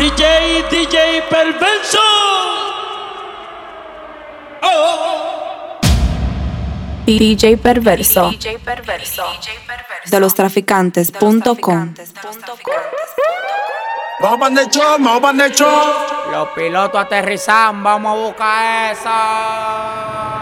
DJ, DJ Perverso. DJ Perverso. De los traficantes.com. Vamos para el show, vamos para el show. Los pilotos aterrizan, vamos a buscar esa.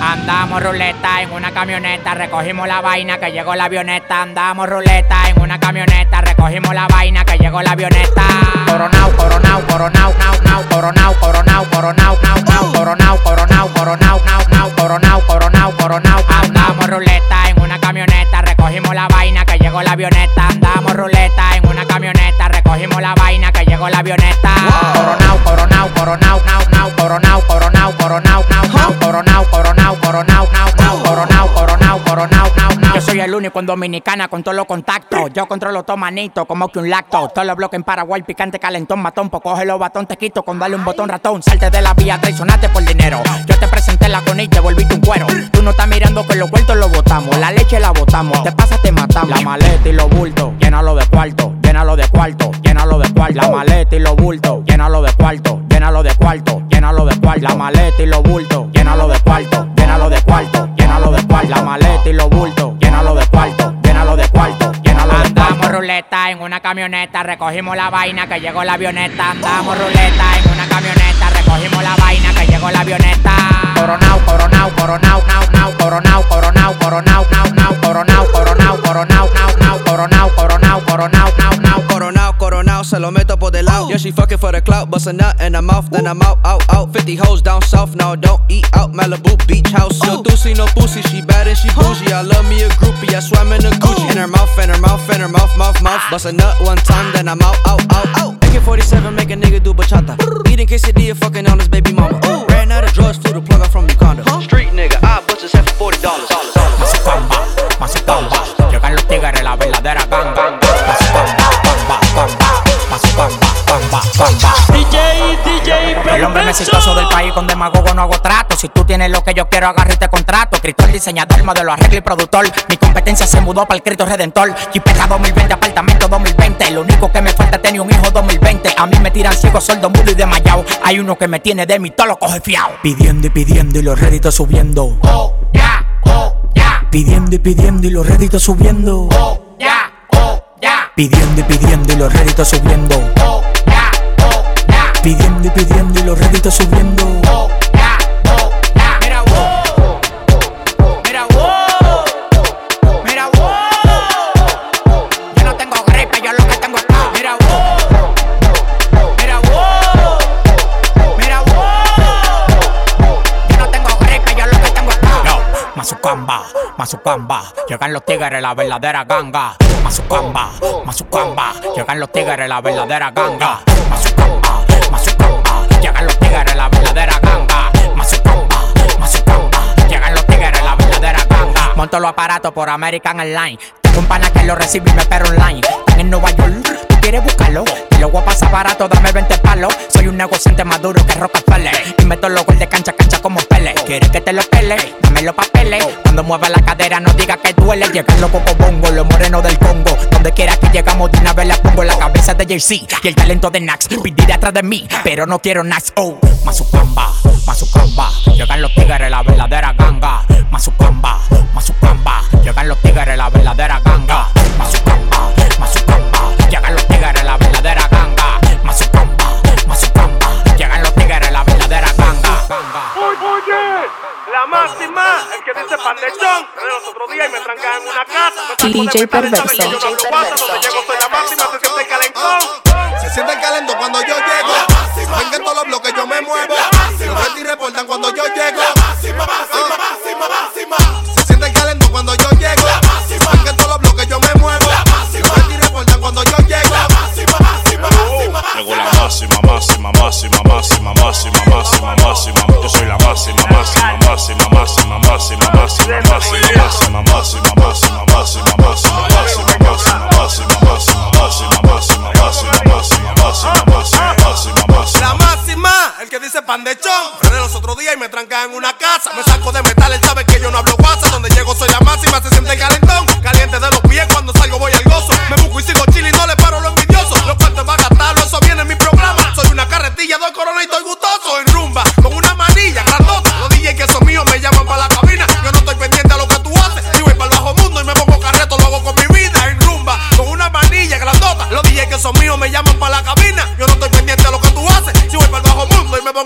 Andamos ruleta en una camioneta, recogimos la vaina que llegó la avioneta. Andamos ruleta en una camioneta, recogimos la vaina que llegó la avioneta. Coronao, coronao, coronao, nao, nao, coronao, coronao, coronao, nao, nao, coronao, coronao, coronao, nao, nao, coronao, coronao, coronao. Andamos ruleta en una camioneta, recogimos la vaina que llegó la avioneta. Andamos ruleta en una camioneta, recogimos la vaina que llegó la avioneta. Coronao, coronao, coronao, nao, nao, coronao, coronao, coronao, nao, nao, coronao, coronao, coronao, nao, nao, coronao, coronao, coronao, nao, nao. Yo soy el único en Dominicana con todos los contactos. Yo controlo todo manito, como que un lacto. Todos los bloques en Paraguay, picante, calentón, matón. Pues coge los batón, te quito con darle un botón ratón. Salte de la vía, traicionaste por dinero. Yo te presenté la con y te volviste un cuero. Tú no estás mirando que los vueltos los botamos. La leche la botamos. Te pasa, te matamos. La maleta y los bultos, llénalo de cuarto, llénalo de cuarto, llénalo de cuarto. La maleta y los bultos, llénalo de cuarto, llénalo de cuarto, llénalo de cuarto. La maleta y los bultos, llénalo de cuarto, llénalo de cuarto, llénalo de cuarto. La maleta y los bultos, llénalo de cuarto, llénalo de cuarto, llénalo de cuarto. Andamos ruleta en una camioneta, recogimos la vaina que llegó la avioneta. Andamos ruleta en una camioneta, recogimos la vaina que llegó la avioneta. Coronao, coronao, coronao, nao, nao, coronao, coronao, coronao, nao, nao, coronao, coronao, coronao, nao, nao, coronao, coronao, coronao, nao, nao. Coronao, coronao, se lo meto por del lado. Oh. Yeah, she fucking for the clout, bust a nut in her mouth, then I'm out, out, out. 50 hoes down south, now don't eat out. Malibu beach house. Yo, oh. Doocy, no pussy, she bad and she bougie. I love me a groupie, I swam in a Gucci. Oh. In her mouth, in her mouth, in her mouth, mouth, mouth. Ah. Bust a nut one time, then I'm out, out, out, out. AK-47, make a nigga do bachata. Eating quesadilla, fucking on his baby mama. Ran out of drugs, flew the plug out from Uganda. Street nigga, I bust his head for $40. Mazucamba, mazucamba, llegan los tigres, la verdadera ganga. Bamba, mazucamba, bamba, bamba. DJ, DJ El hombre más exitoso con demagogo no hago trato. Si tú tienes lo que yo quiero, agarro y te contrato. Escritor, diseñador, modelo, arreglo y productor. Mi competencia se mudó para el Cristo Redentor. Jipeca 2020, apartamento 2020. Lo único que me falta es tener un hijo 2020. A mí me tiran ciego, sordo, mudo y desmayado. Hay uno que me tiene de mí, todo lo coge fiao. Pidiendo y pidiendo y los réditos subiendo. Oh, ya, oh, ya. Pidiendo y pidiendo y los réditos subiendo. Oh, ya, oh, ya. Pidiendo y pidiendo y los réditos subiendo. Oh. Pidiendo y pidiendo y los réditos subiendo. Oh, ya. Mira, wow. Mira, wow. Mira, wow. Yo no tengo gripe, yo lo que tengo es paz. Mira, wow. Mira, wow. Mira, wow. Yo no tengo gripe, yo lo que tengo es paz. Yo, Mazucamba, Mazucamba, llegan los tigres, la verdadera ganga. Mazucamba, Mazucamba, llegan los tigres, la verdadera ganga. Mazucamba, llegan los tigres, la verdadera ganga. Mazucamba, Mazucamba, llegan los tigres, la verdadera ganga. Monto los aparatos por American Airlines. Tengo un pana que lo recibe y me espera online. Están en Nueva York, tú quieres buscarlo. Te lo voy a pasar barato, dame 20 palos. Soy un negociante más duro que Rockefeller. Y meto los gol de cancha, cancha como Pele. ¿Quieres que te lo pele? Dame los papeles. Mueva la cadera, no diga que duele. Llegan los poco bongo, los morenos del Congo. Donde quiera que llegamos, de una vez la pongo la cabeza de JC. Y el talento de Nax, pedir atrás de mí. Pero no quiero Nax, oh. Mazucamba, Mazucamba. Llegan los tigres, la verdadera ganga. Mazucamba, Mazucamba. Llegan los tigres, la verdadera ganga. Mazucamba, Mazucamba. Llegan los tigres, la verdadera dice pan de chon. Los otros días y me trancan en una casa. DJ Perverso. yo no donde llego soy la máxima, se siente calentón. Se siente calento cuando yo llego. En todos los bloques yo me muevo.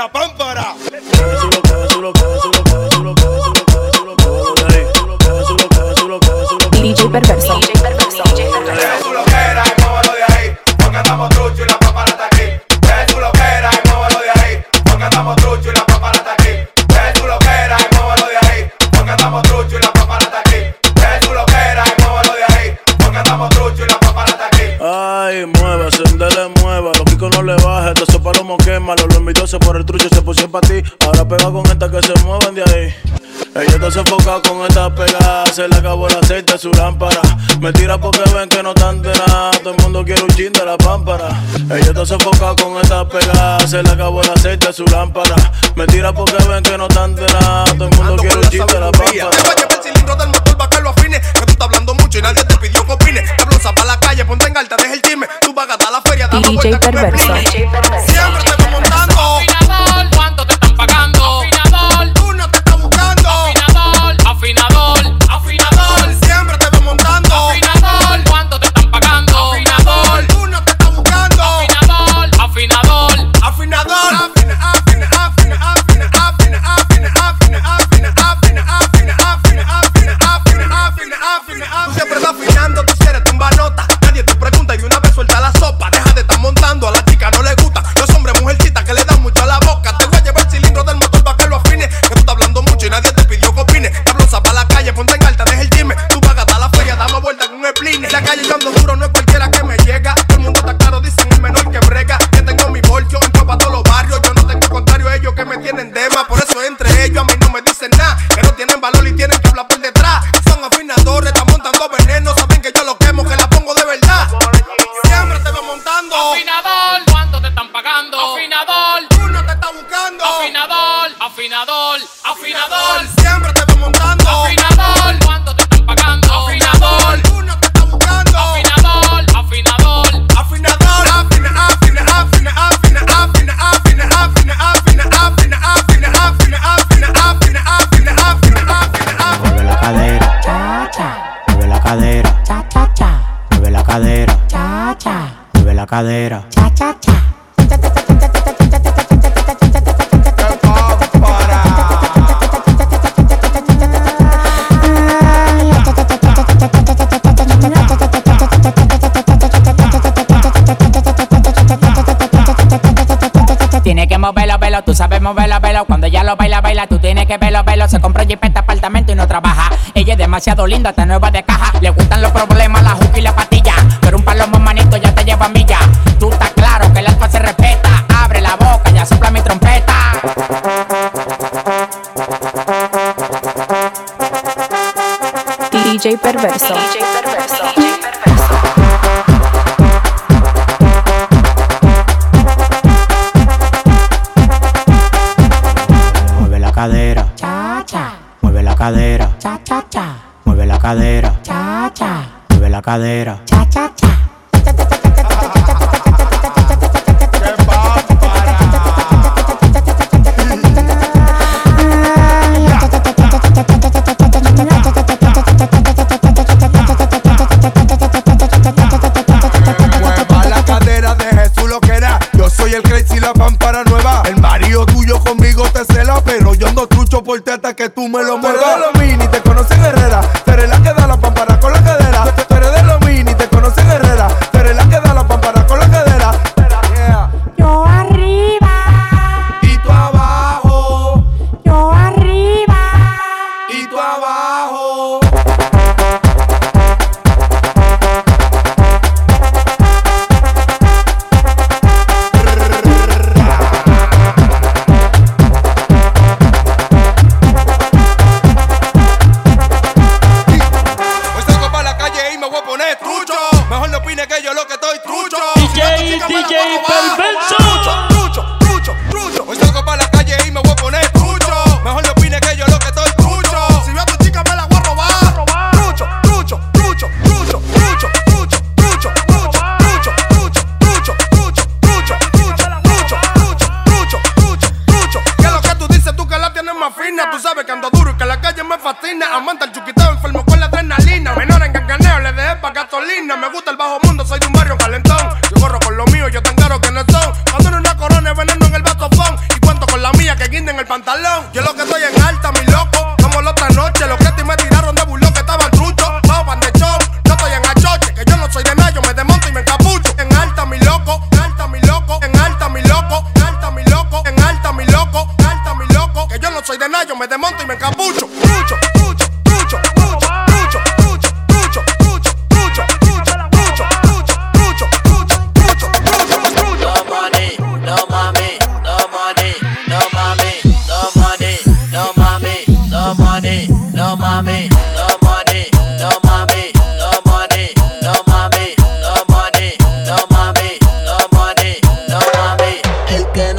la pampa. Ella está sofocada con esta pegada, se le acabó el aceite a su lámpara. Me tira porque ven que no tan de nada, todo el mundo quiere un chin de la pámpara. Ella está sofocada con esta pegada, se le acabó el aceite a su lámpara. Me tira porque ven que no tan de nada, todo el mundo Ando quiere un chin de la pámpara. Te fallé el cilindro del motor para que lo afine, que tú estás hablando mucho y nadie te pidió que opine. Te para la calle, ponte en alta, deja el chisme, tú vas a gastar la feria, dando vueltas que me Tú sabes moverla, velo. Cuando ella lo baila, baila. Tú tienes que verlo, velo. Se compró jipeta, este apartamento y no trabaja. Ella es demasiado linda, está nueva de caja. Le gustan los problemas, la juca y la patilla. Pero un palo más manito ya te lleva a milla. Tú estás claro que el alfa se respeta. Abre la boca, ya sopla mi trompeta. DJ Perverso. cadera. Cha, cha, cha. Mueve la cadera. Cha, cha. Mueve la cadera. por hasta que tú me lo mueves. pantalón. Yo lo que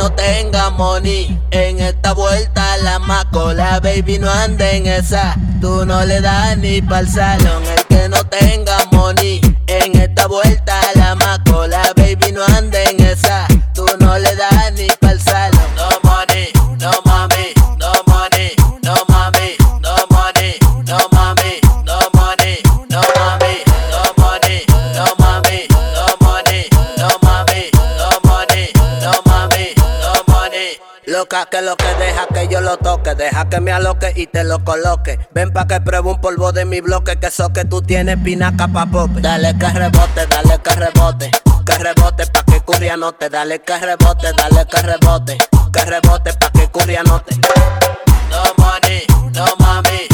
no tenga money. En esta vuelta la macola, baby, no ande en esa. Tú no le das ni pa'l salón. El que no tenga money. En esta vuelta la que lo que deja que yo lo toque, deja que me aloque y te lo coloque. Ven pa' que pruebe un polvo de mi bloque, que eso que tú tienes pinaca pa' pope. Dale que rebote, dale que rebote, que rebote pa' que curria no te, dale que rebote, dale que rebote, que rebote pa' que curria no te. No money, no mami.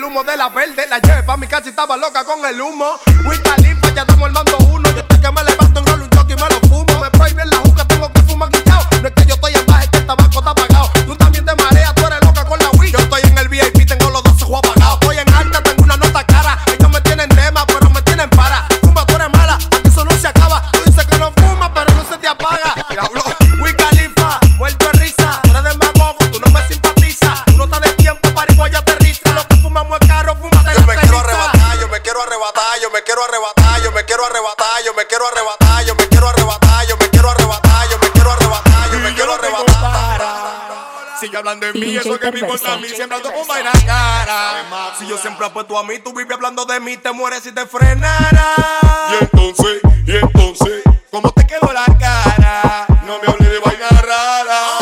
el humo de la verde. La llevé pa' mi casa y estaba loca con el humo. Wiz Khalifa, ya estamos armando uno. Sigue hablando de mí, eso que me importa a mí, siempre ando con vaina cara. Si yo siempre apuesto a mí, tú vives hablando de mí, te mueres si te frenara. Y entonces, y entonces, ¿cómo te quedó la cara? No me hables de vaina rara.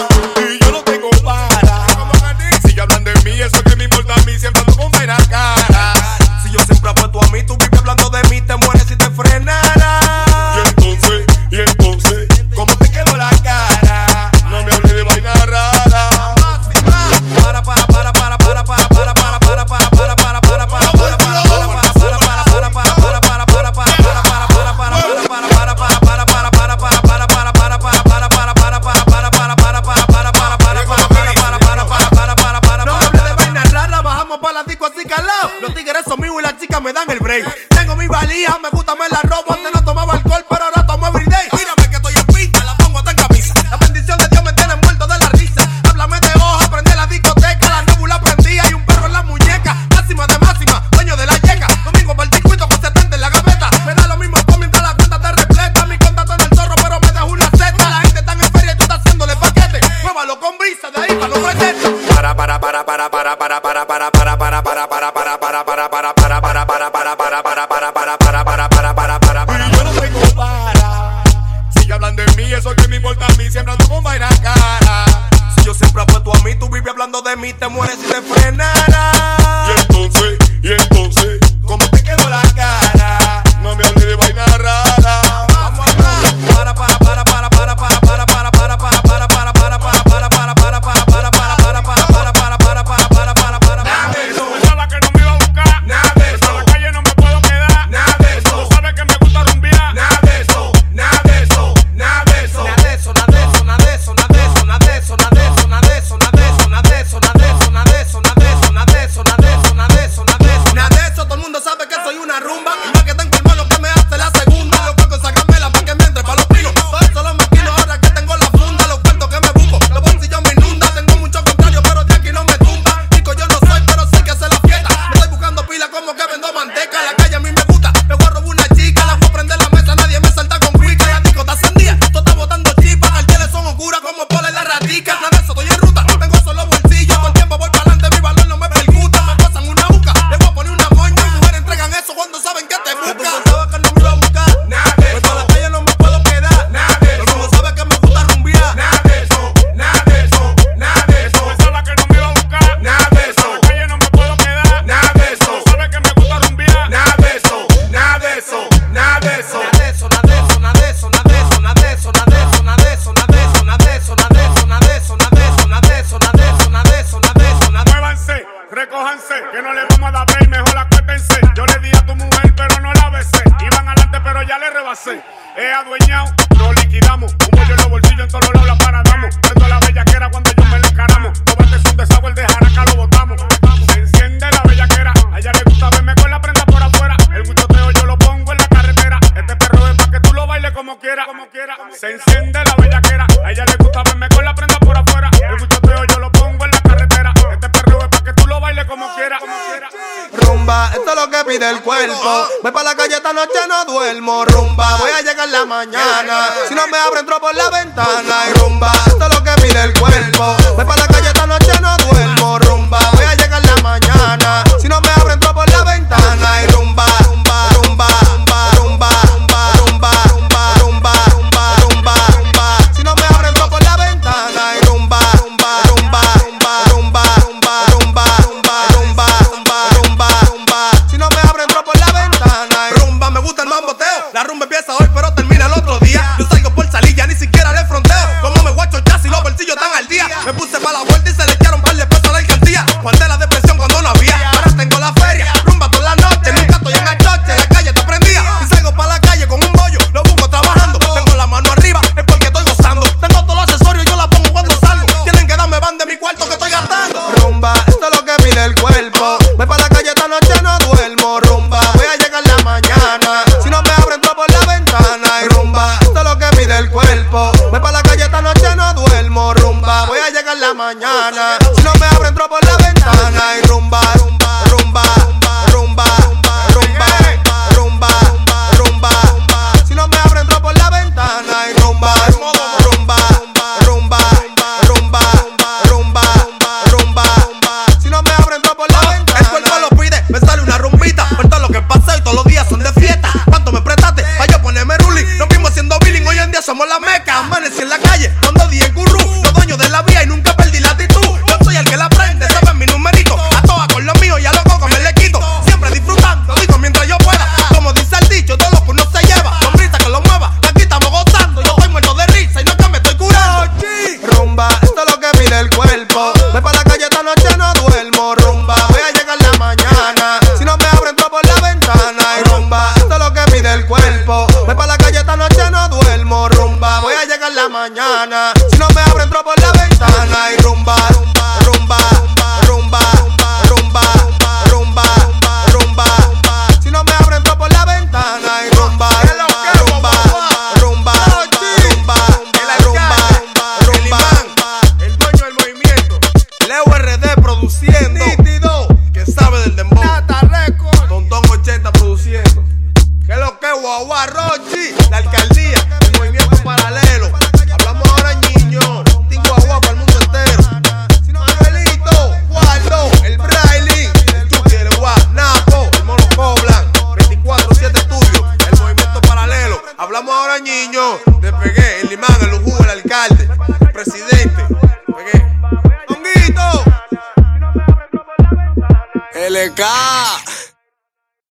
me dan el break. mí te mueres si te frenara. Si no me abro, entro por la ventana y rumba. Esto es lo que mide el cuerpo. Voy para la calle esta noche, no duermo, rumba. Voy a llegar la mañana. Si no